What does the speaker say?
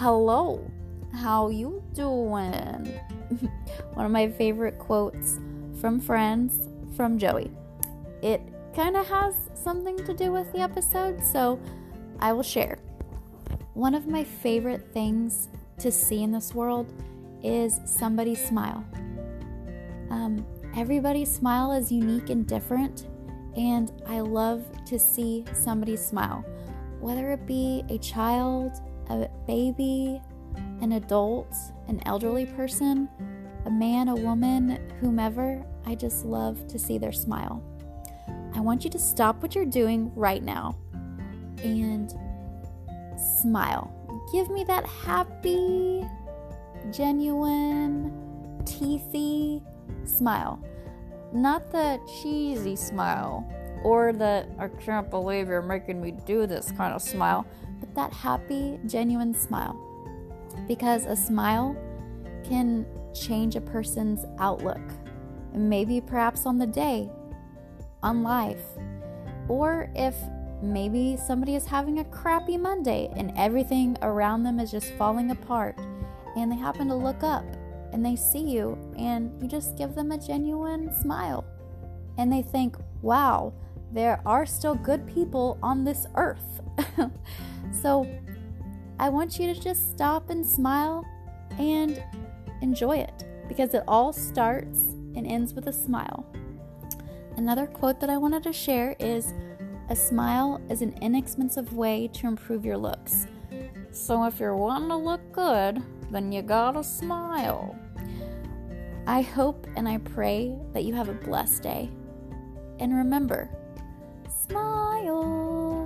Hello, how you doing? One of my favorite quotes from Friends from Joey. It kind of has something to do with the episode, so I will share. One of my favorite things to see in this world is somebody smile. Um, everybody's smile is unique and different, and I love to see somebody smile, whether it be a child, a baby, an adult, an elderly person, a man, a woman, whomever. I just love to see their smile. I want you to stop what you're doing right now and smile. Give me that happy, genuine, teethy smile. Not the cheesy smile or the I can't believe you're making me do this kind of smile, but that happy, genuine smile. Because a smile can change a person's outlook, maybe perhaps on the day, on life, or if maybe somebody is having a crappy Monday and everything around them is just falling apart, and they happen to look up and they see you and you just give them a genuine smile. And they think, wow, there are still good people on this earth. so I want you to just stop and smile and enjoy it because it all starts and ends with a smile. Another quote that I wanted to share is A smile is an inexpensive way to improve your looks. So if you're wanting to look good, then you gotta smile. I hope and I pray that you have a blessed day. And remember, マヨ